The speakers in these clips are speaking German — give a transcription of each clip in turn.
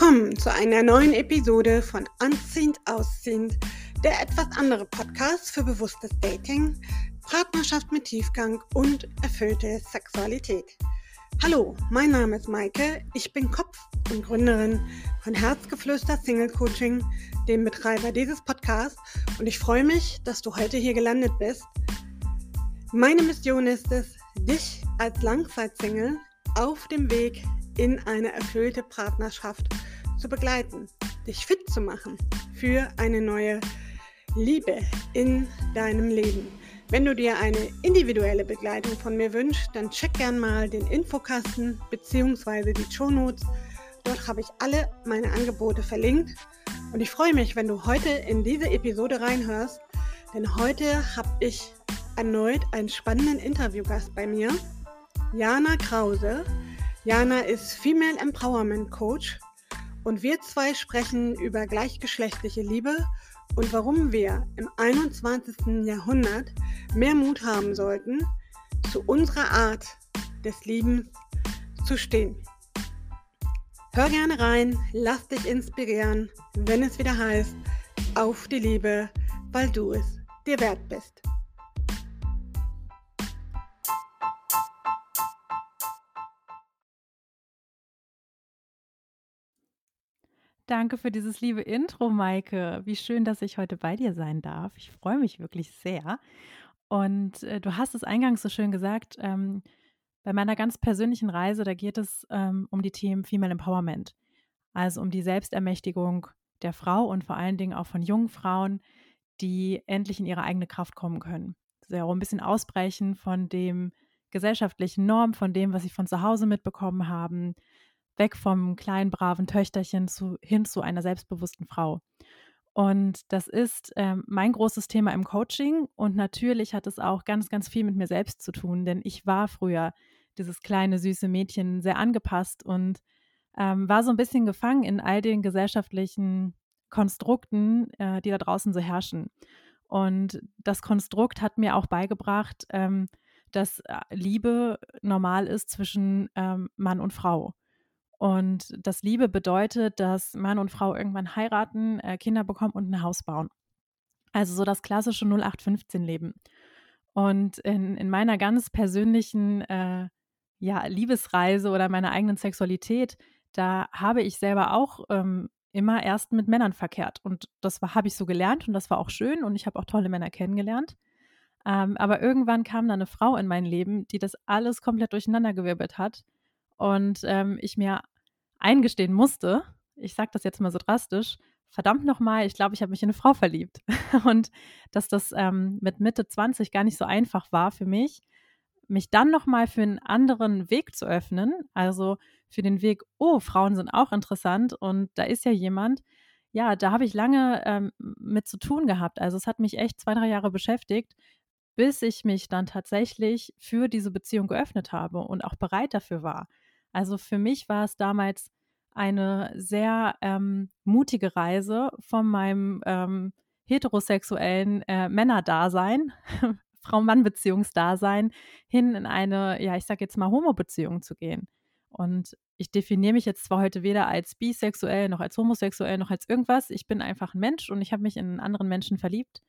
Willkommen zu einer neuen Episode von Anziehend Ausziehend, der etwas andere Podcast für bewusstes Dating, Partnerschaft mit Tiefgang und erfüllte Sexualität. Hallo, mein Name ist Maike, ich bin Kopf und Gründerin von Herzgeflüster Single Coaching, dem Betreiber dieses Podcasts und ich freue mich, dass du heute hier gelandet bist. Meine Mission ist es, dich als Langzeitsingle auf dem Weg in eine erfüllte Partnerschaft zu begleiten, dich fit zu machen für eine neue Liebe in deinem Leben. Wenn du dir eine individuelle Begleitung von mir wünschst, dann check gern mal den Infokasten bzw. die Shownotes. Dort habe ich alle meine Angebote verlinkt und ich freue mich, wenn du heute in diese Episode reinhörst, denn heute habe ich erneut einen spannenden Interviewgast bei mir, Jana Krause. Jana ist Female Empowerment Coach und wir zwei sprechen über gleichgeschlechtliche Liebe und warum wir im 21. Jahrhundert mehr Mut haben sollten, zu unserer Art des Liebens zu stehen. Hör gerne rein, lass dich inspirieren, wenn es wieder heißt, auf die Liebe, weil du es dir wert bist. Danke für dieses liebe Intro, Maike. Wie schön, dass ich heute bei dir sein darf. Ich freue mich wirklich sehr. Und äh, du hast es eingangs so schön gesagt, ähm, bei meiner ganz persönlichen Reise, da geht es ähm, um die Themen Female Empowerment, also um die Selbstermächtigung der Frau und vor allen Dingen auch von jungen Frauen, die endlich in ihre eigene Kraft kommen können. Sehr ein bisschen ausbrechen von dem gesellschaftlichen Norm, von dem, was sie von zu Hause mitbekommen haben, weg vom kleinen, braven Töchterchen zu, hin zu einer selbstbewussten Frau. Und das ist ähm, mein großes Thema im Coaching. Und natürlich hat es auch ganz, ganz viel mit mir selbst zu tun, denn ich war früher dieses kleine, süße Mädchen sehr angepasst und ähm, war so ein bisschen gefangen in all den gesellschaftlichen Konstrukten, äh, die da draußen so herrschen. Und das Konstrukt hat mir auch beigebracht, ähm, dass äh, Liebe normal ist zwischen ähm, Mann und Frau. Und das Liebe bedeutet, dass Mann und Frau irgendwann heiraten, äh, Kinder bekommen und ein Haus bauen. Also so das klassische 0815-Leben. Und in, in meiner ganz persönlichen äh, ja, Liebesreise oder meiner eigenen Sexualität, da habe ich selber auch ähm, immer erst mit Männern verkehrt. Und das habe ich so gelernt und das war auch schön und ich habe auch tolle Männer kennengelernt. Ähm, aber irgendwann kam da eine Frau in mein Leben, die das alles komplett durcheinandergewirbelt hat und ähm, ich mir eingestehen musste, ich sage das jetzt mal so drastisch, verdammt nochmal, ich glaube, ich habe mich in eine Frau verliebt. Und dass das ähm, mit Mitte 20 gar nicht so einfach war für mich, mich dann nochmal für einen anderen Weg zu öffnen. Also für den Weg, oh, Frauen sind auch interessant und da ist ja jemand. Ja, da habe ich lange ähm, mit zu tun gehabt. Also es hat mich echt zwei, drei Jahre beschäftigt, bis ich mich dann tatsächlich für diese Beziehung geöffnet habe und auch bereit dafür war. Also für mich war es damals eine sehr ähm, mutige Reise von meinem ähm, heterosexuellen äh, Männerdasein, Frau-Mann-Beziehungsdasein hin in eine, ja, ich sag jetzt mal Homo-Beziehung zu gehen. Und ich definiere mich jetzt zwar heute weder als bisexuell noch als homosexuell noch als irgendwas. Ich bin einfach ein Mensch und ich habe mich in einen anderen Menschen verliebt.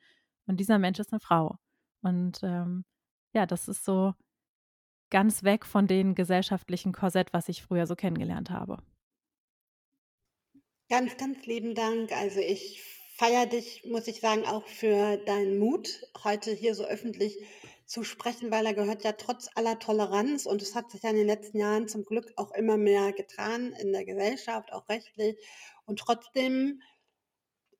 Und dieser Mensch ist eine Frau. Und ähm, ja, das ist so ganz weg von den gesellschaftlichen Korsett, was ich früher so kennengelernt habe. Ganz, ganz lieben Dank. Also ich feiere dich, muss ich sagen, auch für deinen Mut, heute hier so öffentlich zu sprechen, weil er gehört ja trotz aller Toleranz und es hat sich ja in den letzten Jahren zum Glück auch immer mehr getan in der Gesellschaft, auch rechtlich. Und trotzdem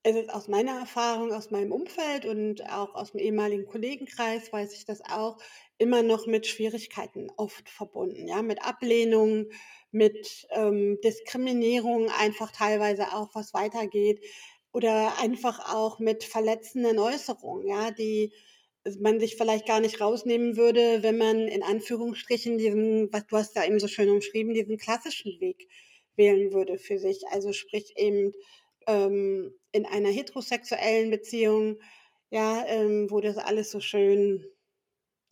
ist es aus meiner Erfahrung, aus meinem Umfeld und auch aus dem ehemaligen Kollegenkreis, weiß ich das auch, immer noch mit Schwierigkeiten oft verbunden, ja, mit Ablehnung, mit ähm, Diskriminierung, einfach teilweise auch, was weitergeht, oder einfach auch mit verletzenden Äußerungen, ja, die man sich vielleicht gar nicht rausnehmen würde, wenn man in Anführungsstrichen diesen, was du hast ja eben so schön umschrieben, diesen klassischen Weg wählen würde für sich. Also sprich eben ähm, in einer heterosexuellen Beziehung, ja, ähm, wo das alles so schön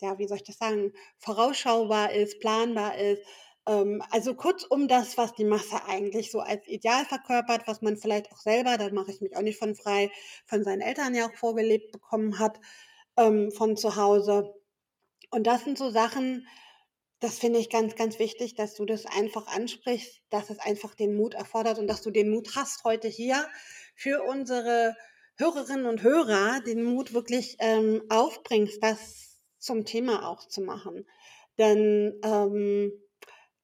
ja, wie soll ich das sagen, vorausschaubar ist, planbar ist, Ähm, also kurzum das, was die Masse eigentlich so als Ideal verkörpert, was man vielleicht auch selber, da mache ich mich auch nicht von frei, von seinen Eltern ja auch vorgelebt bekommen hat, ähm, von zu Hause. Und das sind so Sachen, das finde ich ganz, ganz wichtig, dass du das einfach ansprichst, dass es einfach den Mut erfordert und dass du den Mut hast, heute hier für unsere Hörerinnen und Hörer den Mut wirklich ähm, aufbringst, das zum Thema auch zu machen. Denn ähm,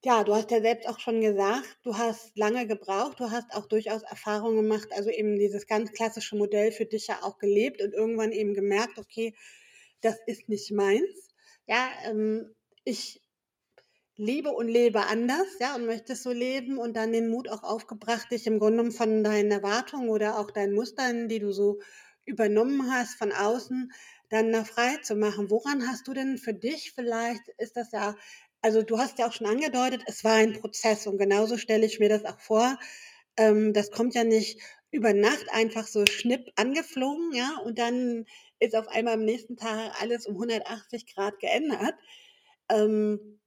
ja, du hast ja selbst auch schon gesagt, du hast lange gebraucht, du hast auch durchaus Erfahrungen gemacht, also eben dieses ganz klassische Modell für dich ja auch gelebt und irgendwann eben gemerkt, okay, das ist nicht meins. Ja, ähm, ich lebe und lebe anders, ja, und möchte so leben und dann den Mut auch aufgebracht, dich im Grunde von deinen Erwartungen oder auch deinen Mustern, die du so übernommen hast von außen, dann da frei zu machen. Woran hast du denn für dich vielleicht, ist das ja, also du hast ja auch schon angedeutet, es war ein Prozess und genauso stelle ich mir das auch vor. Ähm, das kommt ja nicht über Nacht einfach so schnipp angeflogen, ja, und dann ist auf einmal am nächsten Tag alles um 180 Grad geändert. Ähm,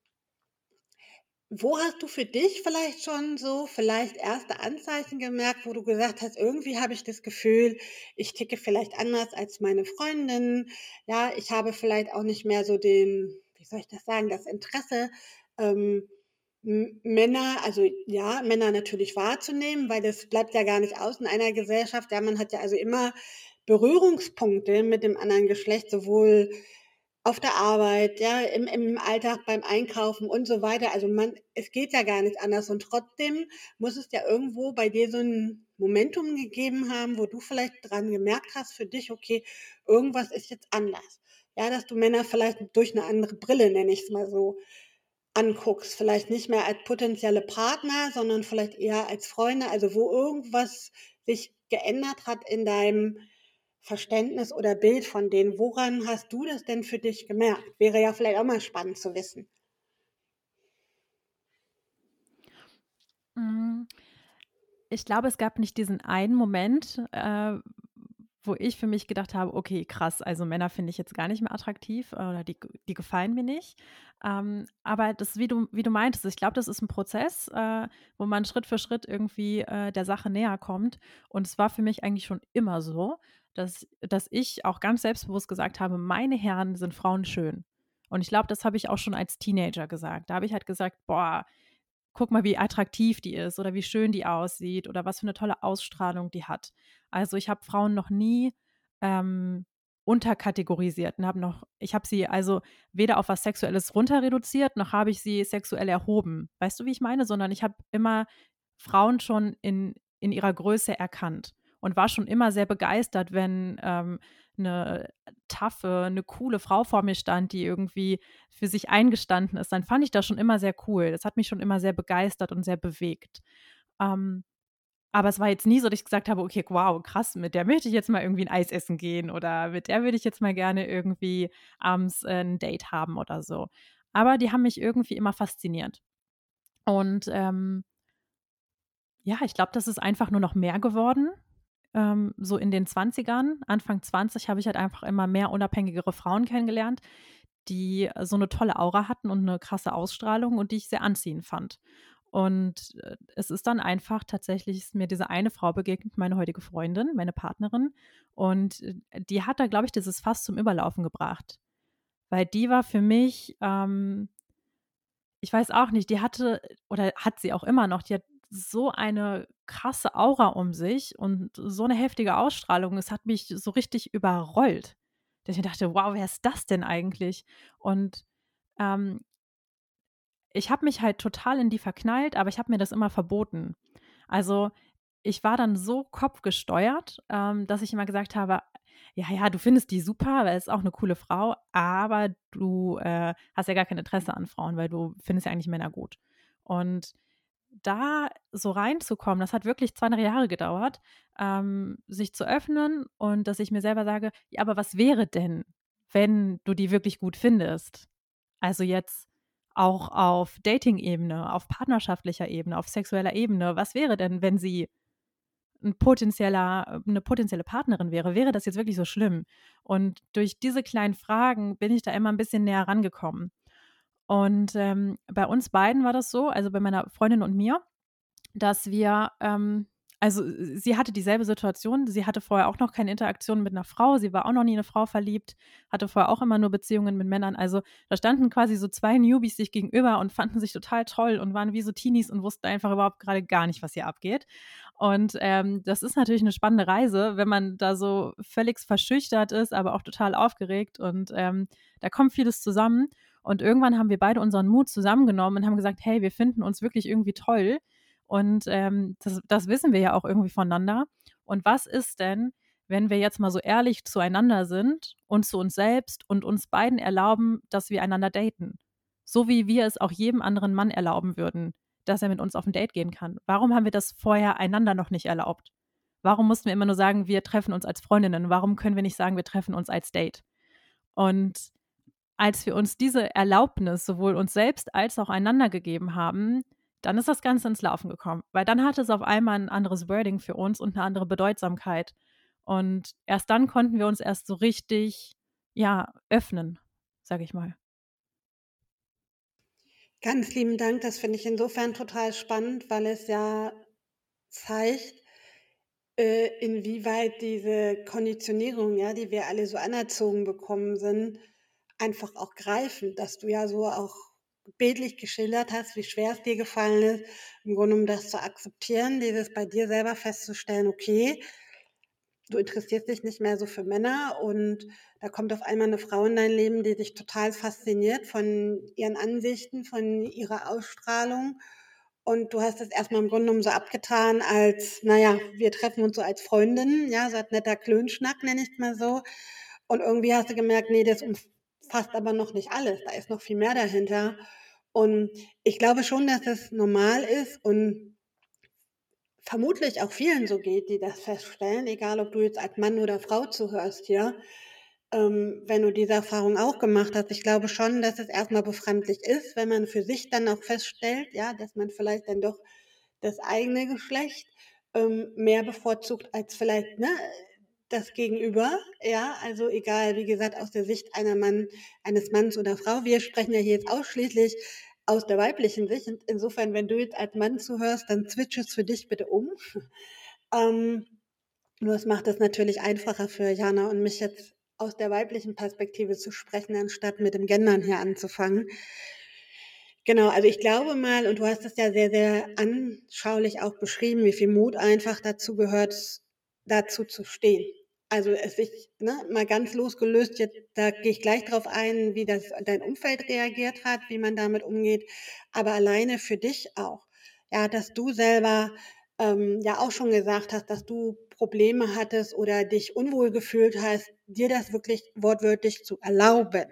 wo hast du für dich vielleicht schon so vielleicht erste Anzeichen gemerkt, wo du gesagt hast, irgendwie habe ich das Gefühl, ich ticke vielleicht anders als meine Freundin. Ja, ich habe vielleicht auch nicht mehr so den, wie soll ich das sagen, das Interesse, ähm, Männer, also ja, Männer natürlich wahrzunehmen, weil das bleibt ja gar nicht aus in einer Gesellschaft. Ja, man hat ja also immer Berührungspunkte mit dem anderen Geschlecht, sowohl auf der Arbeit, ja, im, im Alltag beim Einkaufen und so weiter. Also man, es geht ja gar nicht anders. Und trotzdem muss es ja irgendwo bei dir so ein Momentum gegeben haben, wo du vielleicht dran gemerkt hast für dich, okay, irgendwas ist jetzt anders. Ja, dass du Männer vielleicht durch eine andere Brille, nenne ich es mal so, anguckst. Vielleicht nicht mehr als potenzielle Partner, sondern vielleicht eher als Freunde. Also wo irgendwas sich geändert hat in deinem Verständnis oder Bild von denen. Woran hast du das denn für dich gemerkt? Wäre ja vielleicht auch mal spannend zu wissen. Mm, ich glaube, es gab nicht diesen einen Moment, äh, wo ich für mich gedacht habe, okay, krass, also Männer finde ich jetzt gar nicht mehr attraktiv oder die, die gefallen mir nicht. Ähm, aber das, wie du, wie du meintest, ich glaube, das ist ein Prozess, äh, wo man Schritt für Schritt irgendwie äh, der Sache näher kommt. Und es war für mich eigentlich schon immer so dass, dass ich auch ganz selbstbewusst gesagt habe, meine Herren sind Frauen schön. Und ich glaube, das habe ich auch schon als Teenager gesagt. Da habe ich halt gesagt, boah, guck mal, wie attraktiv die ist oder wie schön die aussieht oder was für eine tolle Ausstrahlung die hat. Also ich habe Frauen noch nie ähm, unterkategorisiert und habe noch, ich habe sie also weder auf was Sexuelles runter reduziert, noch habe ich sie sexuell erhoben. Weißt du, wie ich meine? Sondern ich habe immer Frauen schon in, in ihrer Größe erkannt und war schon immer sehr begeistert, wenn ähm, eine taffe, eine coole Frau vor mir stand, die irgendwie für sich eingestanden ist, dann fand ich das schon immer sehr cool. Das hat mich schon immer sehr begeistert und sehr bewegt. Ähm, aber es war jetzt nie so, dass ich gesagt habe, okay, wow, krass, mit der möchte ich jetzt mal irgendwie ein Eis essen gehen oder mit der würde ich jetzt mal gerne irgendwie abends äh, ein Date haben oder so. Aber die haben mich irgendwie immer fasziniert. Und ähm, ja, ich glaube, das ist einfach nur noch mehr geworden ähm, so in den 20ern, Anfang 20, habe ich halt einfach immer mehr unabhängigere Frauen kennengelernt, die so eine tolle Aura hatten und eine krasse Ausstrahlung und die ich sehr anziehend fand. Und äh, es ist dann einfach tatsächlich ist mir diese eine Frau begegnet, meine heutige Freundin, meine Partnerin. Und äh, die hat da, glaube ich, dieses Fass zum Überlaufen gebracht. Weil die war für mich, ähm, ich weiß auch nicht, die hatte, oder hat sie auch immer noch, die hat so eine krasse Aura um sich und so eine heftige Ausstrahlung. Es hat mich so richtig überrollt. Dass ich dachte, wow, wer ist das denn eigentlich? Und ähm, ich habe mich halt total in die verknallt, aber ich habe mir das immer verboten. Also ich war dann so kopfgesteuert, ähm, dass ich immer gesagt habe, ja, ja, du findest die super, weil es ist auch eine coole Frau, aber du äh, hast ja gar kein Interesse an Frauen, weil du findest ja eigentlich Männer gut. Und da so reinzukommen, das hat wirklich zwei, drei Jahre gedauert, ähm, sich zu öffnen und dass ich mir selber sage, ja, aber was wäre denn, wenn du die wirklich gut findest? Also jetzt auch auf Dating-Ebene, auf partnerschaftlicher Ebene, auf sexueller Ebene. Was wäre denn, wenn sie ein potenzieller, eine potenzielle Partnerin wäre? Wäre das jetzt wirklich so schlimm? Und durch diese kleinen Fragen bin ich da immer ein bisschen näher rangekommen. Und ähm, bei uns beiden war das so, also bei meiner Freundin und mir, dass wir ähm, also sie hatte dieselbe Situation. Sie hatte vorher auch noch keine Interaktion mit einer Frau. Sie war auch noch nie in eine Frau verliebt, hatte vorher auch immer nur Beziehungen mit Männern. Also da standen quasi so zwei Newbies sich gegenüber und fanden sich total toll und waren wie so Teenies und wussten einfach überhaupt gerade gar nicht, was hier abgeht. Und ähm, das ist natürlich eine spannende Reise, wenn man da so völlig verschüchtert ist, aber auch total aufgeregt. Und ähm, da kommt vieles zusammen. Und irgendwann haben wir beide unseren Mut zusammengenommen und haben gesagt, hey, wir finden uns wirklich irgendwie toll und ähm, das, das wissen wir ja auch irgendwie voneinander. Und was ist denn, wenn wir jetzt mal so ehrlich zueinander sind und zu uns selbst und uns beiden erlauben, dass wir einander daten? So wie wir es auch jedem anderen Mann erlauben würden, dass er mit uns auf ein Date gehen kann. Warum haben wir das vorher einander noch nicht erlaubt? Warum mussten wir immer nur sagen, wir treffen uns als Freundinnen? Warum können wir nicht sagen, wir treffen uns als Date? Und als wir uns diese Erlaubnis sowohl uns selbst als auch einander gegeben haben, dann ist das Ganze ins Laufen gekommen, weil dann hatte es auf einmal ein anderes Wording für uns und eine andere Bedeutsamkeit. Und erst dann konnten wir uns erst so richtig, ja, öffnen, sage ich mal. Ganz lieben Dank, das finde ich insofern total spannend, weil es ja zeigt, äh, inwieweit diese Konditionierung, ja, die wir alle so anerzogen bekommen sind, einfach auch greifen, dass du ja so auch bildlich geschildert hast, wie schwer es dir gefallen ist, im Grunde um das zu akzeptieren, dieses bei dir selber festzustellen, okay, du interessierst dich nicht mehr so für Männer und da kommt auf einmal eine Frau in dein Leben, die dich total fasziniert von ihren Ansichten, von ihrer Ausstrahlung. Und du hast es erstmal im Grunde genommen so abgetan als, naja, wir treffen uns so als Freundinnen, ja, so ein netter Klönschnack, nenne ich es mal so. Und irgendwie hast du gemerkt, nee, das umfasst aber noch nicht alles, da ist noch viel mehr dahinter. Und ich glaube schon, dass es normal ist und vermutlich auch vielen so geht, die das feststellen, egal ob du jetzt als Mann oder Frau zuhörst hier, ähm, wenn du diese Erfahrung auch gemacht hast. Ich glaube schon, dass es erstmal befremdlich ist, wenn man für sich dann auch feststellt, ja, dass man vielleicht dann doch das eigene Geschlecht ähm, mehr bevorzugt als vielleicht ne, das Gegenüber, ja, also egal, wie gesagt, aus der Sicht einer Mann, eines Manns oder Frau. Wir sprechen ja hier jetzt ausschließlich aus der weiblichen Sicht. Und insofern, wenn du jetzt als Mann zuhörst, dann switch es für dich bitte um. ähm, nur es macht es natürlich einfacher für Jana und mich jetzt aus der weiblichen Perspektive zu sprechen, anstatt mit dem Gendern hier anzufangen. Genau, also ich glaube mal, und du hast es ja sehr, sehr anschaulich auch beschrieben, wie viel Mut einfach dazu gehört, dazu zu stehen. Also es ist ne, mal ganz losgelöst, jetzt, da gehe ich gleich drauf ein, wie das dein Umfeld reagiert hat, wie man damit umgeht, aber alleine für dich auch. Ja, dass du selber ähm, ja auch schon gesagt hast, dass du Probleme hattest oder dich unwohl gefühlt hast, dir das wirklich wortwörtlich zu erlauben.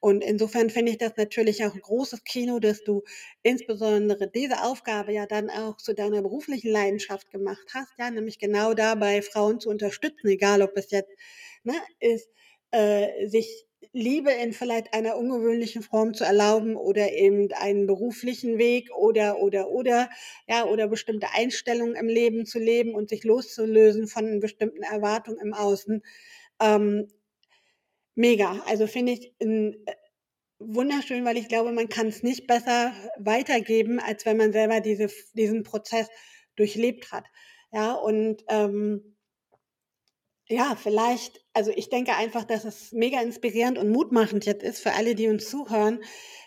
Und insofern finde ich das natürlich auch ein großes Kino, dass du insbesondere diese Aufgabe ja dann auch zu deiner beruflichen Leidenschaft gemacht hast, ja, nämlich genau dabei Frauen zu unterstützen, egal ob es jetzt ne, ist, äh, sich Liebe in vielleicht einer ungewöhnlichen Form zu erlauben oder eben einen beruflichen Weg oder, oder, oder, ja, oder bestimmte Einstellungen im Leben zu leben und sich loszulösen von bestimmten Erwartungen im Außen. Ähm, mega. Also finde ich äh, wunderschön, weil ich glaube, man kann es nicht besser weitergeben, als wenn man selber diese, diesen Prozess durchlebt hat. Ja, und ähm, ja, vielleicht, also ich denke einfach, dass es mega inspirierend und mutmachend jetzt ist für alle, die uns zuhören,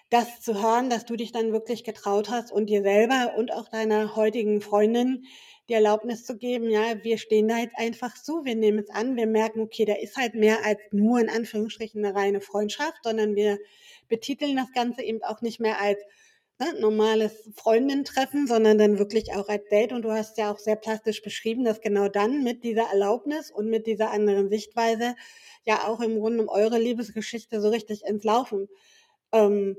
das zu hören, dass du dich dann wirklich getraut hast und dir selber und auch deiner heutigen Freundin die Erlaubnis zu geben, ja, wir stehen da jetzt einfach zu, wir nehmen es an, wir merken, okay, da ist halt mehr als nur in Anführungsstrichen eine reine Freundschaft, sondern wir betiteln das Ganze eben auch nicht mehr als ne, normales Freundin-Treffen, sondern dann wirklich auch als Date. Und du hast ja auch sehr plastisch beschrieben, dass genau dann mit dieser Erlaubnis und mit dieser anderen Sichtweise ja auch im Grunde um eure Liebesgeschichte so richtig ins Laufen ähm,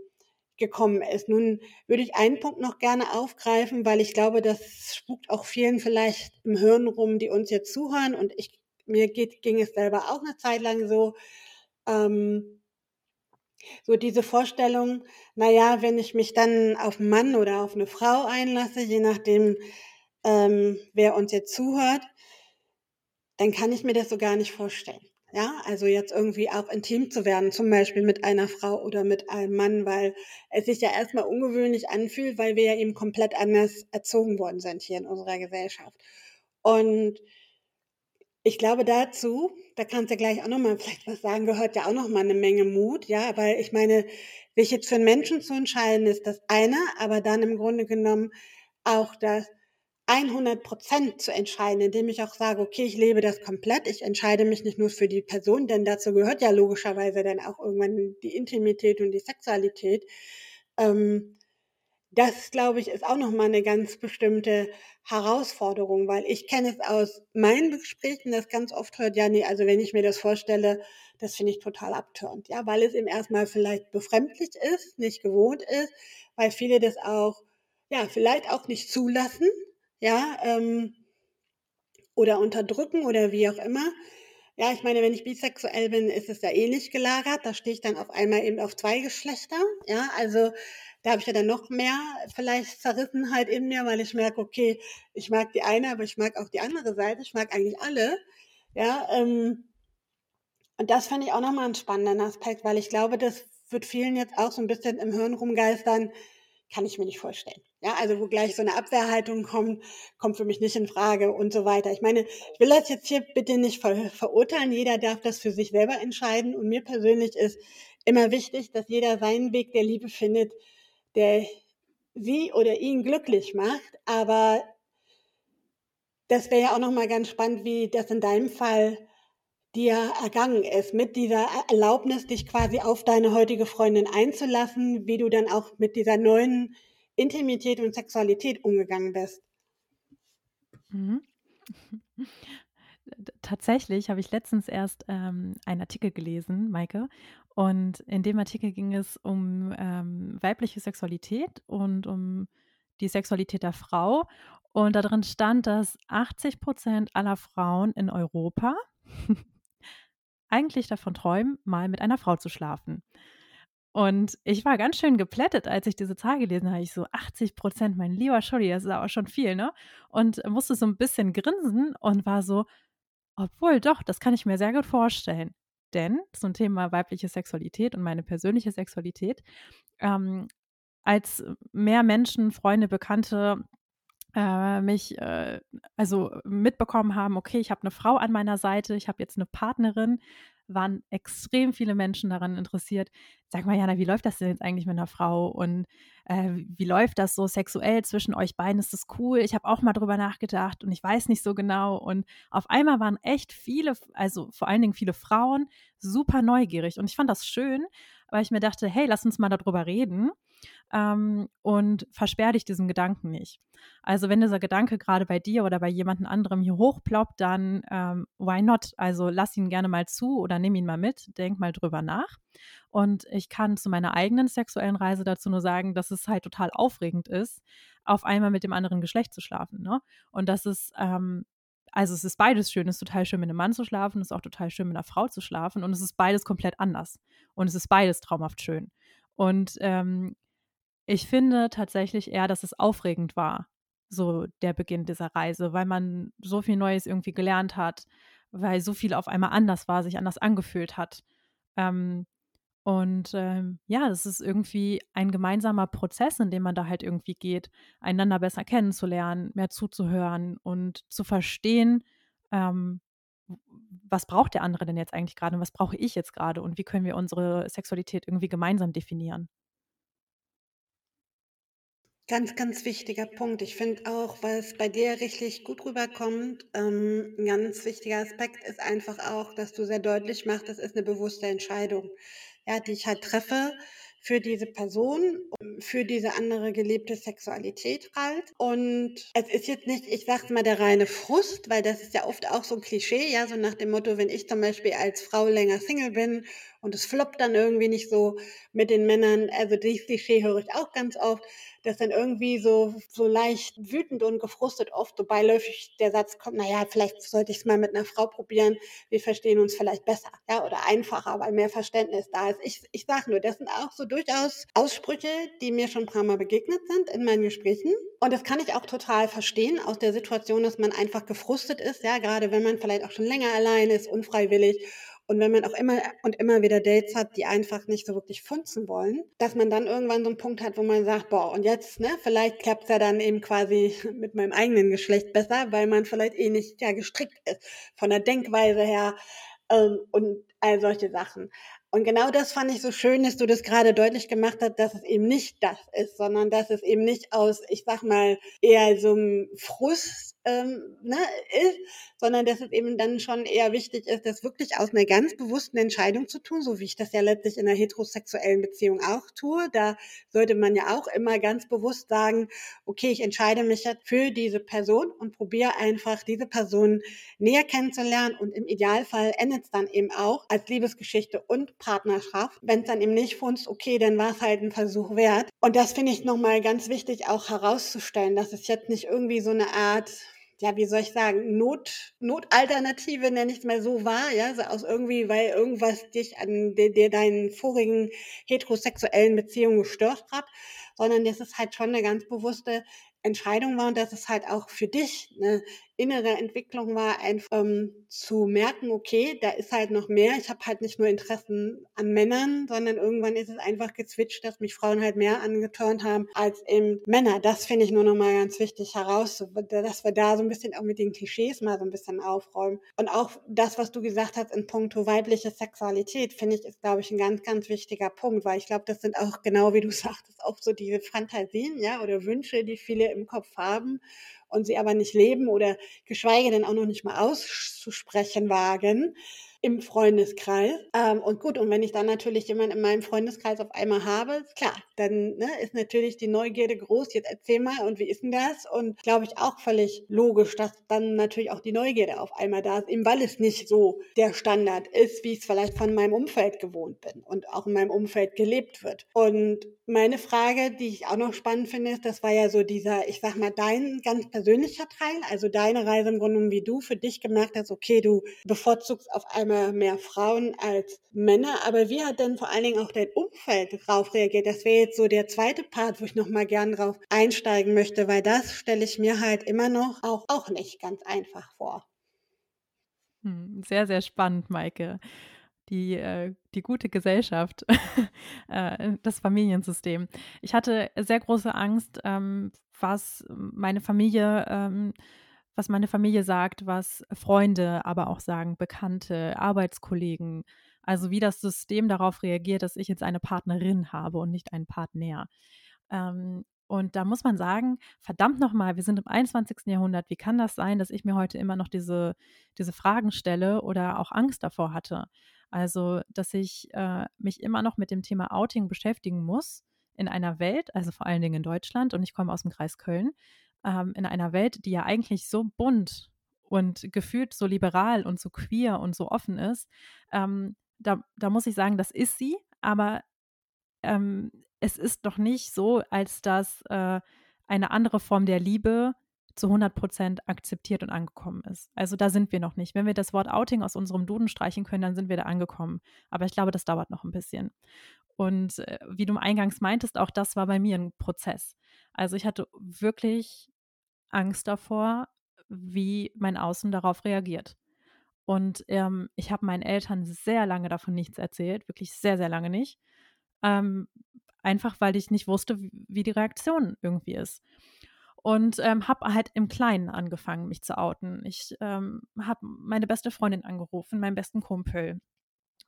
gekommen ist. Nun würde ich einen Punkt noch gerne aufgreifen, weil ich glaube, das spukt auch vielen vielleicht im Hirn rum, die uns jetzt zuhören. Und ich, mir geht, ging es selber auch eine Zeit lang so. Ähm, so diese Vorstellung, naja, wenn ich mich dann auf einen Mann oder auf eine Frau einlasse, je nachdem, ähm, wer uns jetzt zuhört, dann kann ich mir das so gar nicht vorstellen. Ja, also jetzt irgendwie auch intim zu werden, zum Beispiel mit einer Frau oder mit einem Mann, weil es sich ja erstmal ungewöhnlich anfühlt, weil wir ja eben komplett anders erzogen worden sind hier in unserer Gesellschaft. Und ich glaube dazu, da kannst du gleich auch nochmal vielleicht was sagen, gehört ja auch nochmal eine Menge Mut, ja, weil ich meine, sich jetzt für einen Menschen zu entscheiden, ist das eine, aber dann im Grunde genommen auch das 100 Prozent zu entscheiden, indem ich auch sage, okay, ich lebe das komplett, ich entscheide mich nicht nur für die Person, denn dazu gehört ja logischerweise dann auch irgendwann die Intimität und die Sexualität. Ähm, das, glaube ich, ist auch nochmal eine ganz bestimmte Herausforderung, weil ich kenne es aus meinen Gesprächen, das ganz oft hört, ja, nee, also wenn ich mir das vorstelle, das finde ich total abtörend, ja, weil es eben erstmal vielleicht befremdlich ist, nicht gewohnt ist, weil viele das auch, ja, vielleicht auch nicht zulassen, ja, ähm, oder unterdrücken oder wie auch immer. Ja, ich meine, wenn ich bisexuell bin, ist es ja ähnlich gelagert. Da stehe ich dann auf einmal eben auf zwei Geschlechter. Ja, also da habe ich ja dann noch mehr vielleicht Zerrissenheit in mir, weil ich merke, okay, ich mag die eine, aber ich mag auch die andere Seite. Ich mag eigentlich alle. Ja, ähm, und das fand ich auch nochmal einen spannenden Aspekt, weil ich glaube, das wird vielen jetzt auch so ein bisschen im Hirn rumgeistern kann ich mir nicht vorstellen. Ja, also wo gleich so eine Abwehrhaltung kommt, kommt für mich nicht in Frage und so weiter. Ich meine, ich will das jetzt hier bitte nicht ver verurteilen. Jeder darf das für sich selber entscheiden. Und mir persönlich ist immer wichtig, dass jeder seinen Weg der Liebe findet, der sie oder ihn glücklich macht. Aber das wäre ja auch nochmal ganz spannend, wie das in deinem Fall dir ergangen ist, mit dieser Erlaubnis, dich quasi auf deine heutige Freundin einzulassen, wie du dann auch mit dieser neuen Intimität und Sexualität umgegangen bist. Mhm. Tatsächlich habe ich letztens erst ähm, einen Artikel gelesen, Maike, und in dem Artikel ging es um ähm, weibliche Sexualität und um die Sexualität der Frau. Und darin stand, dass 80 Prozent aller Frauen in Europa eigentlich davon träumen, mal mit einer Frau zu schlafen. Und ich war ganz schön geplättet, als ich diese Zahl gelesen habe. Ich so, 80 Prozent, mein lieber Scholli, das ist aber schon viel, ne? Und musste so ein bisschen grinsen und war so, obwohl doch, das kann ich mir sehr gut vorstellen. Denn zum Thema weibliche Sexualität und meine persönliche Sexualität, ähm, als mehr Menschen, Freunde, Bekannte äh, mich äh, also mitbekommen haben, okay, ich habe eine Frau an meiner Seite, ich habe jetzt eine Partnerin, waren extrem viele Menschen daran interessiert. Sag mal, Jana, wie läuft das denn jetzt eigentlich mit einer Frau? Und äh, wie läuft das so sexuell zwischen euch beiden? Ist das cool? Ich habe auch mal drüber nachgedacht und ich weiß nicht so genau. Und auf einmal waren echt viele, also vor allen Dingen viele Frauen, super neugierig. Und ich fand das schön, weil ich mir dachte, hey, lass uns mal darüber reden ähm, und versperr dich diesem Gedanken nicht. Also wenn dieser Gedanke gerade bei dir oder bei jemandem anderem hier hochploppt, dann ähm, why not? Also lass ihn gerne mal zu oder nimm ihn mal mit, denk mal drüber nach. Und ich kann zu meiner eigenen sexuellen Reise dazu nur sagen, dass es halt total aufregend ist, auf einmal mit dem anderen Geschlecht zu schlafen. Ne? Und das ist ähm, also es ist beides schön. Es ist total schön, mit einem Mann zu schlafen, es ist auch total schön, mit einer Frau zu schlafen und es ist beides komplett anders. Und es ist beides traumhaft schön. Und ähm, ich finde tatsächlich eher, dass es aufregend war, so der Beginn dieser Reise, weil man so viel Neues irgendwie gelernt hat, weil so viel auf einmal anders war, sich anders angefühlt hat. Ähm, und ähm, ja, das ist irgendwie ein gemeinsamer Prozess, in dem man da halt irgendwie geht, einander besser kennenzulernen, mehr zuzuhören und zu verstehen, ähm, was braucht der andere denn jetzt eigentlich gerade und was brauche ich jetzt gerade und wie können wir unsere Sexualität irgendwie gemeinsam definieren. Ganz, ganz wichtiger Punkt. Ich finde auch, was bei dir richtig gut rüberkommt, ähm, ein ganz wichtiger Aspekt ist einfach auch, dass du sehr deutlich machst, das ist eine bewusste Entscheidung, ja, die ich halt treffe für diese Person, für diese andere gelebte Sexualität halt. Und es ist jetzt nicht, ich sag's mal, der reine Frust, weil das ist ja oft auch so ein Klischee, ja, so nach dem Motto, wenn ich zum Beispiel als Frau länger Single bin und es floppt dann irgendwie nicht so mit den Männern, also dieses Klischee höre ich auch ganz oft, dass dann irgendwie so, so leicht wütend und gefrustet oft so beiläufig der Satz kommt, naja, vielleicht sollte ich es mal mit einer Frau probieren, wir verstehen uns vielleicht besser, ja, oder einfacher, weil mehr Verständnis da ist. Ich, ich sage nur, das sind auch so durchaus Aussprüche, die mir schon ein paar Mal begegnet sind in meinen Gesprächen. Und das kann ich auch total verstehen aus der Situation, dass man einfach gefrustet ist, ja, gerade wenn man vielleicht auch schon länger allein ist, unfreiwillig Und wenn man auch immer und immer wieder Dates hat, die einfach nicht so wirklich funzen wollen, dass man dann irgendwann so einen Punkt hat, wo man sagt, boah, und jetzt, ne, vielleicht klappt es ja dann eben quasi mit meinem eigenen Geschlecht besser, weil man vielleicht eh nicht ja gestrickt ist, von der Denkweise her ähm, und all solche Sachen. Und genau das fand ich so schön, dass du das gerade deutlich gemacht hast, dass es eben nicht das ist, sondern dass es eben nicht aus, ich sag mal, eher so einem Frust ähm, ne, ist, sondern dass es eben dann schon eher wichtig ist, das wirklich aus einer ganz bewussten Entscheidung zu tun, so wie ich das ja letztlich in einer heterosexuellen Beziehung auch tue. Da sollte man ja auch immer ganz bewusst sagen, okay, ich entscheide mich jetzt für diese Person und probiere einfach diese Person näher kennenzulernen und im Idealfall endet es dann eben auch als Liebesgeschichte und Partnerschaft. Wenn es dann eben nicht funzt, okay, dann war es halt ein Versuch wert. Und das finde ich nochmal ganz wichtig auch herauszustellen, dass es jetzt nicht irgendwie so eine Art ja, wie soll ich sagen, Not, Notalternative nenne ich es mal so war, ja, so aus irgendwie, weil irgendwas dich an der, der deinen vorigen heterosexuellen Beziehungen gestört hat, sondern das ist halt schon eine ganz bewusste Entscheidung war und dass es halt auch für dich eine innere Entwicklung war, einfach ähm, zu merken, okay, da ist halt noch mehr. Ich habe halt nicht nur Interessen an Männern, sondern irgendwann ist es einfach gezwitscht, dass mich Frauen halt mehr angeturnt haben als eben Männer. Das finde ich nur noch mal ganz wichtig heraus, dass wir da so ein bisschen auch mit den Klischees mal so ein bisschen aufräumen. Und auch das, was du gesagt hast in puncto weibliche Sexualität, finde ich, ist, glaube ich, ein ganz, ganz wichtiger Punkt, weil ich glaube, das sind auch genau wie du sagtest, auch so diese Fantasien, ja, oder Wünsche, die viele im Kopf haben und sie aber nicht leben oder geschweige denn auch noch nicht mal auszusprechen wagen im Freundeskreis. Ähm, und gut, und wenn ich dann natürlich jemanden in meinem Freundeskreis auf einmal habe, klar, dann ne, ist natürlich die Neugierde groß. Jetzt erzähl mal, und wie ist denn das? Und glaube ich auch völlig logisch, dass dann natürlich auch die Neugierde auf einmal da ist, eben weil es nicht so der Standard ist, wie ich es vielleicht von meinem Umfeld gewohnt bin und auch in meinem Umfeld gelebt wird. Und meine Frage, die ich auch noch spannend finde, ist, das war ja so dieser, ich sag mal, dein ganz persönlicher Teil, also deine Reise im Grunde, wie du für dich gemerkt hast, okay, du bevorzugst auf einmal immer mehr Frauen als Männer. Aber wie hat denn vor allen Dingen auch dein Umfeld darauf reagiert? Das wäre jetzt so der zweite Part, wo ich nochmal gern drauf einsteigen möchte, weil das stelle ich mir halt immer noch auch, auch nicht ganz einfach vor. Hm, sehr, sehr spannend, Maike. Die, äh, die gute Gesellschaft, äh, das Familiensystem. Ich hatte sehr große Angst, ähm, was meine Familie ähm, was meine Familie sagt, was Freunde aber auch sagen, Bekannte, Arbeitskollegen. Also wie das System darauf reagiert, dass ich jetzt eine Partnerin habe und nicht einen Partner. Ähm, und da muss man sagen, verdammt nochmal, wir sind im 21. Jahrhundert. Wie kann das sein, dass ich mir heute immer noch diese, diese Fragen stelle oder auch Angst davor hatte? Also, dass ich äh, mich immer noch mit dem Thema Outing beschäftigen muss in einer Welt, also vor allen Dingen in Deutschland, und ich komme aus dem Kreis Köln, ähm, in einer Welt, die ja eigentlich so bunt und gefühlt so liberal und so queer und so offen ist, ähm, da, da muss ich sagen, das ist sie, aber ähm, es ist doch nicht so, als dass äh, eine andere Form der Liebe zu 100 Prozent akzeptiert und angekommen ist. Also da sind wir noch nicht. Wenn wir das Wort Outing aus unserem Duden streichen können, dann sind wir da angekommen. Aber ich glaube, das dauert noch ein bisschen. Und äh, wie du eingangs meintest, auch das war bei mir ein Prozess. Also ich hatte wirklich Angst davor, wie mein Außen darauf reagiert. Und ähm, ich habe meinen Eltern sehr lange davon nichts erzählt, wirklich sehr, sehr lange nicht. Ähm, einfach weil ich nicht wusste, wie die Reaktion irgendwie ist. Und ähm, habe halt im Kleinen angefangen, mich zu outen. Ich ähm, habe meine beste Freundin angerufen, meinen besten Kumpel,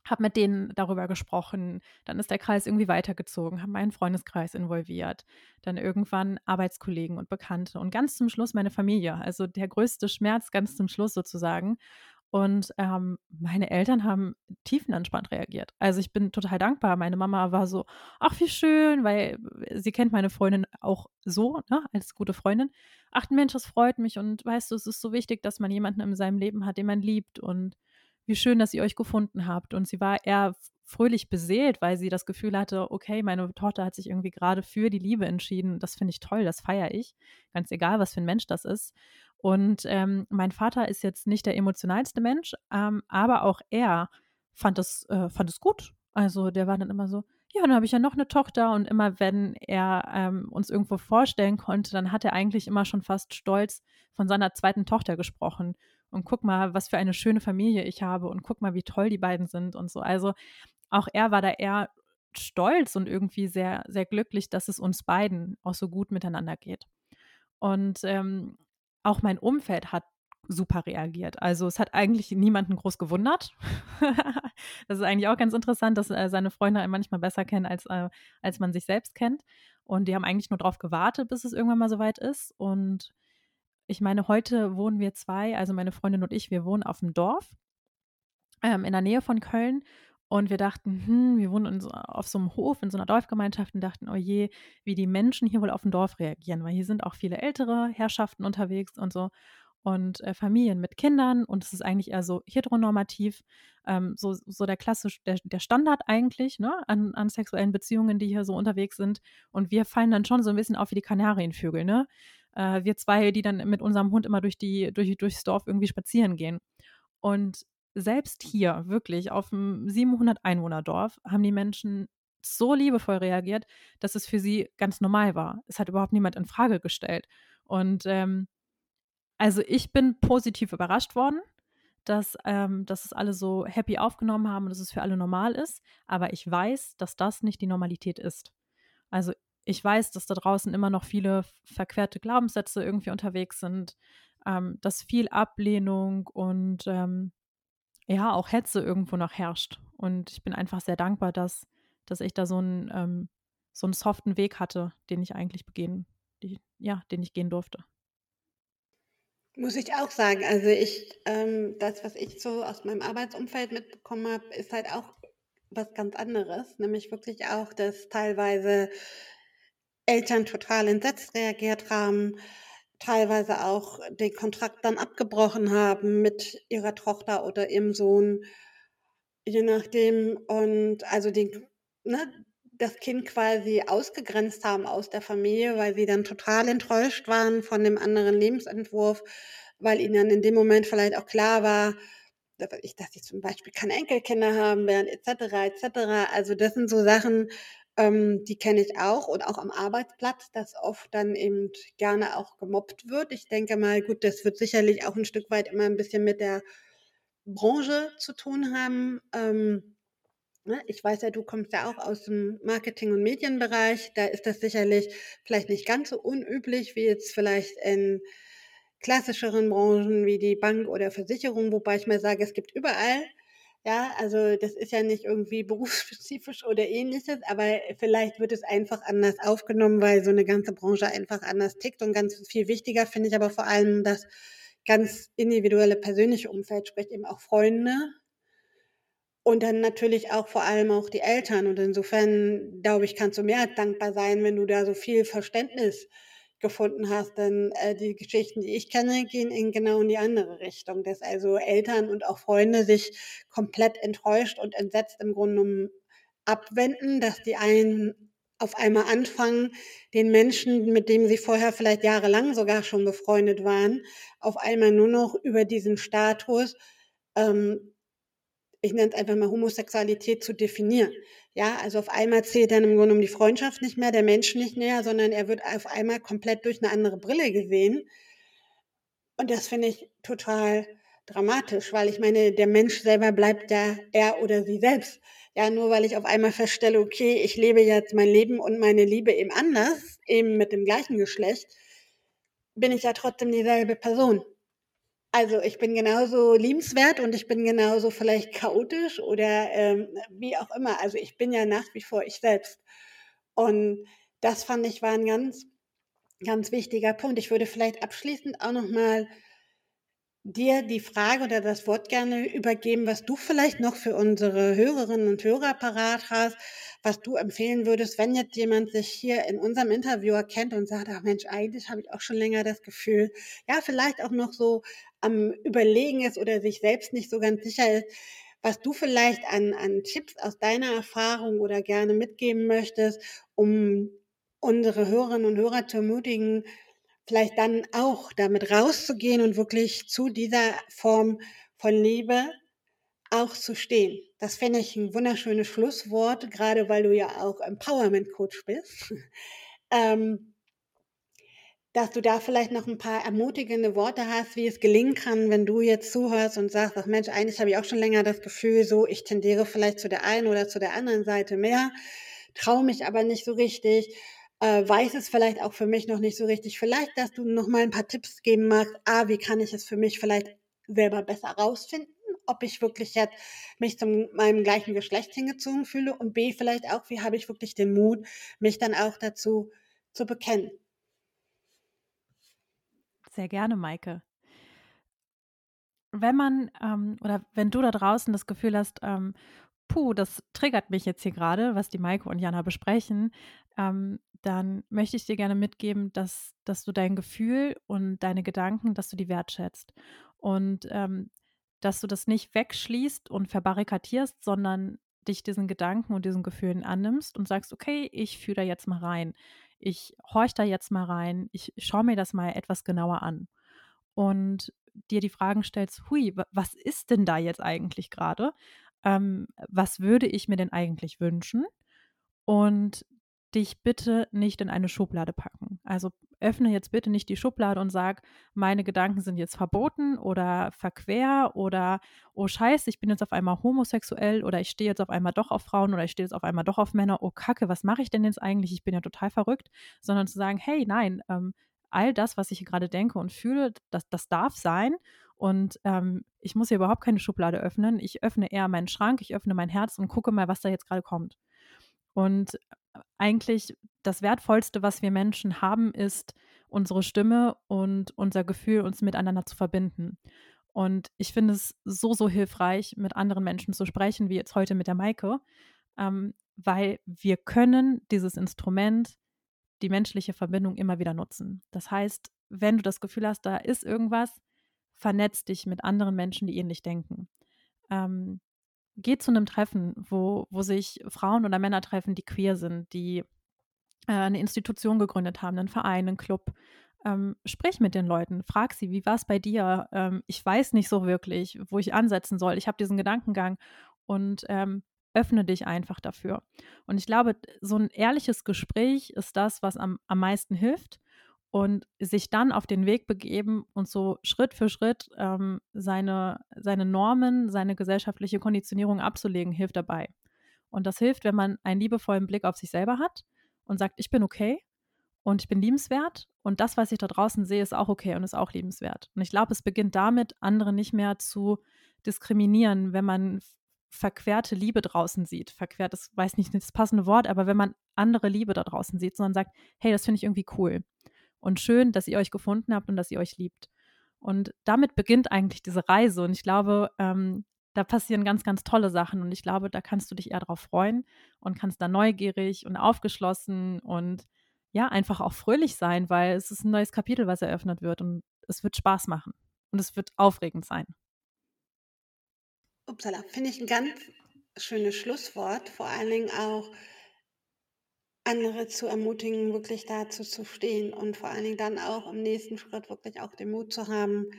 habe mit denen darüber gesprochen. Dann ist der Kreis irgendwie weitergezogen, habe meinen Freundeskreis involviert. Dann irgendwann Arbeitskollegen und Bekannte und ganz zum Schluss meine Familie. Also der größte Schmerz ganz zum Schluss sozusagen. Und ähm, meine Eltern haben tiefenentspannt reagiert. Also ich bin total dankbar. Meine Mama war so, ach wie schön, weil sie kennt meine Freundin auch so, ne, als gute Freundin. Ach Mensch, das freut mich und weißt du, es ist so wichtig, dass man jemanden in seinem Leben hat, den man liebt und wie schön, dass ihr euch gefunden habt. Und sie war eher fröhlich beseelt, weil sie das Gefühl hatte, okay, meine Tochter hat sich irgendwie gerade für die Liebe entschieden. Das finde ich toll, das feiere ich. Ganz egal, was für ein Mensch das ist. Und ähm, mein Vater ist jetzt nicht der emotionalste Mensch, ähm, aber auch er fand es, äh, fand es gut. Also der war dann immer so, ja, dann habe ich ja noch eine Tochter und immer wenn er ähm, uns irgendwo vorstellen konnte, dann hat er eigentlich immer schon fast stolz von seiner zweiten Tochter gesprochen. Und guck mal, was für eine schöne Familie ich habe und guck mal, wie toll die beiden sind und so. Also auch er war da eher stolz und irgendwie sehr, sehr glücklich, dass es uns beiden auch so gut miteinander geht. Und ähm, auch mein Umfeld hat super reagiert. Also es hat eigentlich niemanden groß gewundert. das ist eigentlich auch ganz interessant, dass äh, seine Freunde einen manchmal besser kennen, als, äh, als man sich selbst kennt. Und die haben eigentlich nur darauf gewartet, bis es irgendwann mal soweit ist. Und ich meine, heute wohnen wir zwei, also meine Freundin und ich, wir wohnen auf dem Dorf ähm, in der Nähe von Köln. Und wir dachten, hm, wir wohnen so, auf so einem Hof in so einer Dorfgemeinschaft und dachten, oh je, wie die Menschen hier wohl auf dem Dorf reagieren, weil hier sind auch viele ältere Herrschaften unterwegs und so und äh, Familien mit Kindern und es ist eigentlich eher so heteronormativ, ähm, so, so der klassisch, der, der Standard eigentlich, ne, an, an sexuellen Beziehungen, die hier so unterwegs sind. Und wir fallen dann schon so ein bisschen auf wie die Kanarienvögel, ne? Äh, wir zwei, die dann mit unserem Hund immer durch die, durch, durchs Dorf irgendwie spazieren gehen. Und selbst hier, wirklich, auf dem 700-Einwohner-Dorf, haben die Menschen so liebevoll reagiert, dass es für sie ganz normal war. Es hat überhaupt niemand in Frage gestellt. Und ähm, also ich bin positiv überrascht worden, dass, ähm, dass es alle so happy aufgenommen haben und dass es für alle normal ist. Aber ich weiß, dass das nicht die Normalität ist. Also ich weiß, dass da draußen immer noch viele verquerte Glaubenssätze irgendwie unterwegs sind, ähm, dass viel Ablehnung und ähm, ja, auch Hetze irgendwo noch herrscht. Und ich bin einfach sehr dankbar, dass, dass ich da so einen, ähm, so einen soften Weg hatte, den ich eigentlich begehen, die, ja, den ich gehen durfte. Muss ich auch sagen. Also ich, ähm, das, was ich so aus meinem Arbeitsumfeld mitbekommen habe, ist halt auch was ganz anderes. Nämlich wirklich auch, dass teilweise Eltern total entsetzt reagiert haben, teilweise auch den Kontrakt dann abgebrochen haben mit ihrer Tochter oder ihrem Sohn, je nachdem. Und also den, ne, das Kind quasi ausgegrenzt haben aus der Familie, weil sie dann total enttäuscht waren von dem anderen Lebensentwurf, weil ihnen dann in dem Moment vielleicht auch klar war, dass ich, dass sie zum Beispiel keine Enkelkinder haben werden, etc., etc. Also das sind so Sachen, ähm, die kenne ich auch und auch am Arbeitsplatz, dass oft dann eben gerne auch gemobbt wird. Ich denke mal, gut, das wird sicherlich auch ein Stück weit immer ein bisschen mit der Branche zu tun haben. Ähm, Ne, ich weiß ja, du kommst ja auch aus dem Marketing- und Medienbereich. Da ist das sicherlich vielleicht nicht ganz so unüblich wie jetzt vielleicht in klassischeren Branchen wie die Bank oder Versicherung, wobei ich mal sage, es gibt überall. Ja, also das ist ja nicht irgendwie berufsspezifisch oder ähnliches, aber vielleicht wird es einfach anders aufgenommen, weil so eine ganze Branche einfach anders tickt und ganz viel wichtiger finde ich aber vor allem das ganz individuelle persönliche Umfeld, sprich eben auch Freunde, und dann natürlich auch vor allem auch die Eltern. Und insofern, glaube ich, kannst du mehr als dankbar sein, wenn du da so viel Verständnis gefunden hast. Denn äh, die Geschichten, die ich kenne, gehen in genau in die andere Richtung. Dass also Eltern und auch Freunde sich komplett enttäuscht und entsetzt im Grunde genommen abwenden, dass die einen auf einmal anfangen, den Menschen, mit dem sie vorher vielleicht jahrelang sogar schon befreundet waren, auf einmal nur noch über diesen Status ähm, ich nenne es einfach mal Homosexualität zu definieren. Ja, also auf einmal zählt dann im Grunde um die Freundschaft nicht mehr, der Mensch nicht mehr, sondern er wird auf einmal komplett durch eine andere Brille gesehen. Und das finde ich total dramatisch, weil ich meine, der Mensch selber bleibt ja er oder sie selbst. Ja, nur weil ich auf einmal feststelle, okay, ich lebe jetzt mein Leben und meine Liebe eben anders, eben mit dem gleichen Geschlecht, bin ich ja trotzdem dieselbe Person. Also ich bin genauso liebenswert und ich bin genauso vielleicht chaotisch oder ähm, wie auch immer. Also ich bin ja nach wie vor ich selbst. Und das fand ich war ein ganz, ganz wichtiger Punkt. Ich würde vielleicht abschließend auch nochmal dir die Frage oder das Wort gerne übergeben, was du vielleicht noch für unsere Hörerinnen und Hörer parat hast, was du empfehlen würdest, wenn jetzt jemand sich hier in unserem Interview erkennt und sagt, ach Mensch, eigentlich habe ich auch schon länger das Gefühl, ja, vielleicht auch noch so am Überlegen ist oder sich selbst nicht so ganz sicher ist, was du vielleicht an, an Tipps aus deiner Erfahrung oder gerne mitgeben möchtest, um unsere Hörerinnen und Hörer zu ermutigen, vielleicht dann auch damit rauszugehen und wirklich zu dieser Form von Liebe auch zu stehen. Das finde ich ein wunderschönes Schlusswort, gerade weil du ja auch Empowerment Coach bist. ähm, dass du da vielleicht noch ein paar ermutigende Worte hast, wie es gelingen kann, wenn du jetzt zuhörst und sagst, ach Mensch, eigentlich habe ich auch schon länger das Gefühl, so ich tendiere vielleicht zu der einen oder zu der anderen Seite mehr, traue mich aber nicht so richtig, äh, weiß es vielleicht auch für mich noch nicht so richtig. Vielleicht, dass du noch mal ein paar Tipps geben magst. A, wie kann ich es für mich vielleicht selber besser rausfinden? ob ich wirklich jetzt mich zu meinem gleichen Geschlecht hingezogen fühle und B, vielleicht auch, wie habe ich wirklich den Mut, mich dann auch dazu zu bekennen. Sehr gerne, Maike. Wenn man ähm, oder wenn du da draußen das Gefühl hast, ähm, puh, das triggert mich jetzt hier gerade, was die Maike und Jana besprechen, ähm, dann möchte ich dir gerne mitgeben, dass, dass du dein Gefühl und deine Gedanken, dass du die wertschätzt. Und ähm, dass du das nicht wegschließt und verbarrikadierst, sondern dich diesen Gedanken und diesen Gefühlen annimmst und sagst, okay, ich fühle da jetzt mal rein ich horch da jetzt mal rein, ich schaue mir das mal etwas genauer an und dir die Fragen stellst, hui, was ist denn da jetzt eigentlich gerade? Ähm, was würde ich mir denn eigentlich wünschen? Und dich bitte nicht in eine Schublade packen. Also öffne jetzt bitte nicht die Schublade und sag, meine Gedanken sind jetzt verboten oder verquer oder oh Scheiße, ich bin jetzt auf einmal homosexuell oder ich stehe jetzt auf einmal doch auf Frauen oder ich stehe jetzt auf einmal doch auf Männer. Oh Kacke, was mache ich denn jetzt eigentlich? Ich bin ja total verrückt. Sondern zu sagen, hey, nein, ähm, all das, was ich gerade denke und fühle, das, das darf sein. Und ähm, ich muss hier überhaupt keine Schublade öffnen. Ich öffne eher meinen Schrank, ich öffne mein Herz und gucke mal, was da jetzt gerade kommt. Und eigentlich das Wertvollste, was wir Menschen haben, ist unsere Stimme und unser Gefühl, uns miteinander zu verbinden. Und ich finde es so, so hilfreich, mit anderen Menschen zu sprechen, wie jetzt heute mit der Maike, ähm, weil wir können dieses Instrument, die menschliche Verbindung, immer wieder nutzen. Das heißt, wenn du das Gefühl hast, da ist irgendwas, vernetz dich mit anderen Menschen, die ähnlich denken. Ähm, geh zu einem Treffen, wo, wo sich Frauen oder Männer treffen, die queer sind, die äh, eine Institution gegründet haben, einen Verein, einen Club. Ähm, sprich mit den Leuten, frag sie, wie war es bei dir? Ähm, ich weiß nicht so wirklich, wo ich ansetzen soll. Ich habe diesen Gedankengang und ähm, öffne dich einfach dafür. Und ich glaube, so ein ehrliches Gespräch ist das, was am, am meisten hilft und sich dann auf den Weg begeben und so Schritt für Schritt ähm, seine, seine Normen, seine gesellschaftliche Konditionierung abzulegen, hilft dabei. Und das hilft, wenn man einen liebevollen Blick auf sich selber hat und sagt, ich bin okay und ich bin liebenswert und das, was ich da draußen sehe, ist auch okay und ist auch liebenswert. Und ich glaube, es beginnt damit, andere nicht mehr zu diskriminieren, wenn man verquerte Liebe draußen sieht. Verquert, das weiß nicht das passende Wort, aber wenn man andere Liebe da draußen sieht, sondern sagt, hey, das finde ich irgendwie cool und schön, dass ihr euch gefunden habt und dass ihr euch liebt. Und damit beginnt eigentlich diese Reise. Und ich glaube, ähm, da passieren ganz, ganz tolle Sachen. Und ich glaube, da kannst du dich eher darauf freuen und kannst da neugierig und aufgeschlossen und ja, einfach auch fröhlich sein, weil es ist ein neues Kapitel, was eröffnet wird und es wird Spaß machen und es wird aufregend sein. Upsala, finde ich ein ganz schönes Schlusswort. Vor allen Dingen auch, andere zu ermutigen, wirklich dazu zu stehen und vor allen Dingen dann auch im nächsten Schritt wirklich auch den Mut zu haben,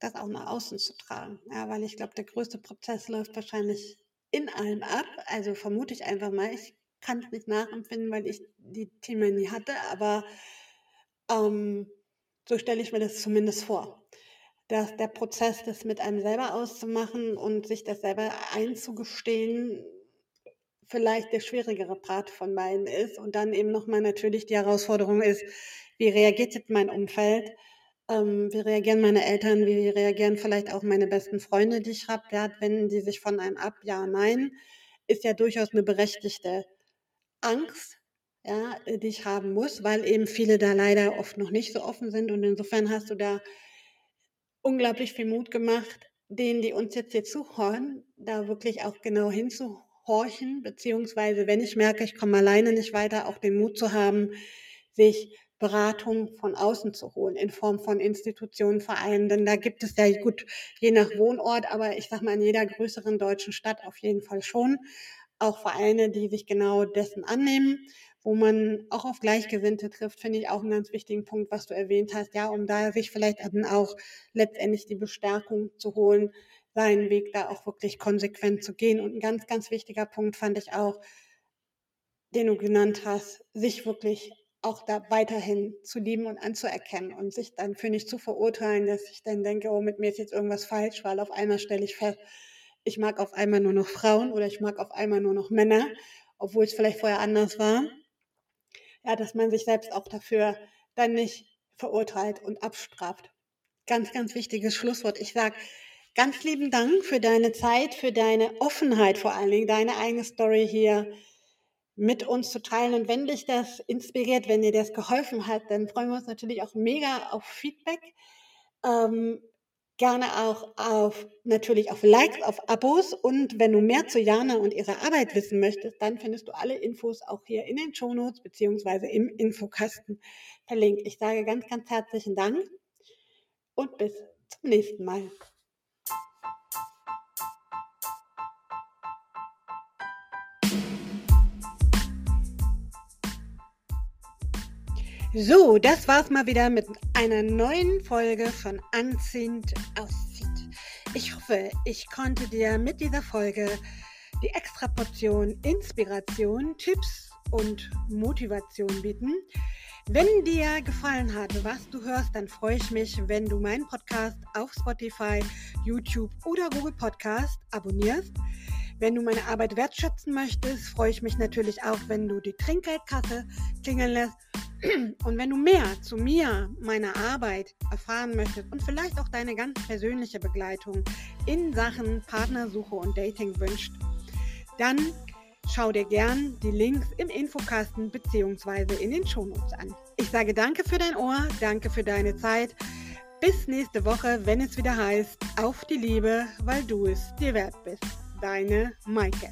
das auch nach außen zu tragen. Ja, weil ich glaube, der größte Prozess läuft wahrscheinlich in allem ab. Also vermute ich einfach mal. Ich kann es nicht nachempfinden, weil ich die Themen nie hatte, aber ähm, so stelle ich mir das zumindest vor. Dass der Prozess, das mit einem selber auszumachen und sich das selber einzugestehen, vielleicht der schwierigere Part von beiden ist. Und dann eben nochmal natürlich die Herausforderung ist, wie reagiert jetzt mein Umfeld? Ähm, wie reagieren meine Eltern? Wie reagieren vielleicht auch meine besten Freunde, die ich habe? Ja, wenn die sich von einem ab, ja, nein, ist ja durchaus eine berechtigte Angst, ja, die ich haben muss, weil eben viele da leider oft noch nicht so offen sind. Und insofern hast du da unglaublich viel Mut gemacht, denen, die uns jetzt hier zuhören, da wirklich auch genau hinzuhören horchen, beziehungsweise wenn ich merke, ich komme alleine nicht weiter, auch den Mut zu haben, sich Beratung von außen zu holen, in Form von Institutionen, Vereinen. Denn da gibt es ja gut, je nach Wohnort, aber ich sage mal in jeder größeren deutschen Stadt auf jeden Fall schon auch Vereine, die sich genau dessen annehmen, wo man auch auf Gleichgesinnte trifft, finde ich auch einen ganz wichtigen Punkt, was du erwähnt hast, ja, um da sich vielleicht dann auch letztendlich die Bestärkung zu holen, seinen Weg da auch wirklich konsequent zu gehen. Und ein ganz, ganz wichtiger Punkt fand ich auch, den du genannt hast, sich wirklich auch da weiterhin zu lieben und anzuerkennen und sich dann für nicht zu verurteilen, dass ich dann denke, oh, mit mir ist jetzt irgendwas falsch, weil auf einmal stelle ich fest, ich mag auf einmal nur noch Frauen oder ich mag auf einmal nur noch Männer, obwohl es vielleicht vorher anders war. Ja, dass man sich selbst auch dafür dann nicht verurteilt und abstraft. Ganz, ganz wichtiges Schlusswort. Ich sage ganz lieben Dank für deine Zeit, für deine Offenheit vor allen Dingen, deine eigene Story hier mit uns zu teilen. Und wenn dich das inspiriert, wenn dir das geholfen hat, dann freuen wir uns natürlich auch mega auf Feedback. Ähm, gerne auch auf natürlich auf Likes, auf Abos und wenn du mehr zu Jana und ihrer Arbeit wissen möchtest, dann findest du alle Infos auch hier in den Shownotes beziehungsweise im Infokasten verlinkt. Ich sage ganz, ganz herzlichen Dank und bis zum nächsten Mal. So, das war's mal wieder mit einer neuen Folge von Anziehend aussieht. Ich hoffe, ich konnte dir mit dieser Folge die extra Portion Inspiration, Tipps und Motivation bieten. Wenn dir gefallen hat, was du hörst, dann freue ich mich, wenn du meinen Podcast auf Spotify, YouTube oder Google Podcast abonnierst. Wenn du meine Arbeit wertschätzen möchtest, freue ich mich natürlich auch, wenn du die Trinkgeldkasse klingeln lässt und wenn du mehr zu mir, meiner Arbeit erfahren möchtest und vielleicht auch deine ganz persönliche Begleitung in Sachen Partnersuche und Dating wünscht, dann schau dir gern die Links im Infokasten bzw. in den Shownotes an. Ich sage danke für dein Ohr, danke für deine Zeit. Bis nächste Woche, wenn es wieder heißt, auf die Liebe, weil du es dir wert bist. Deine Maike.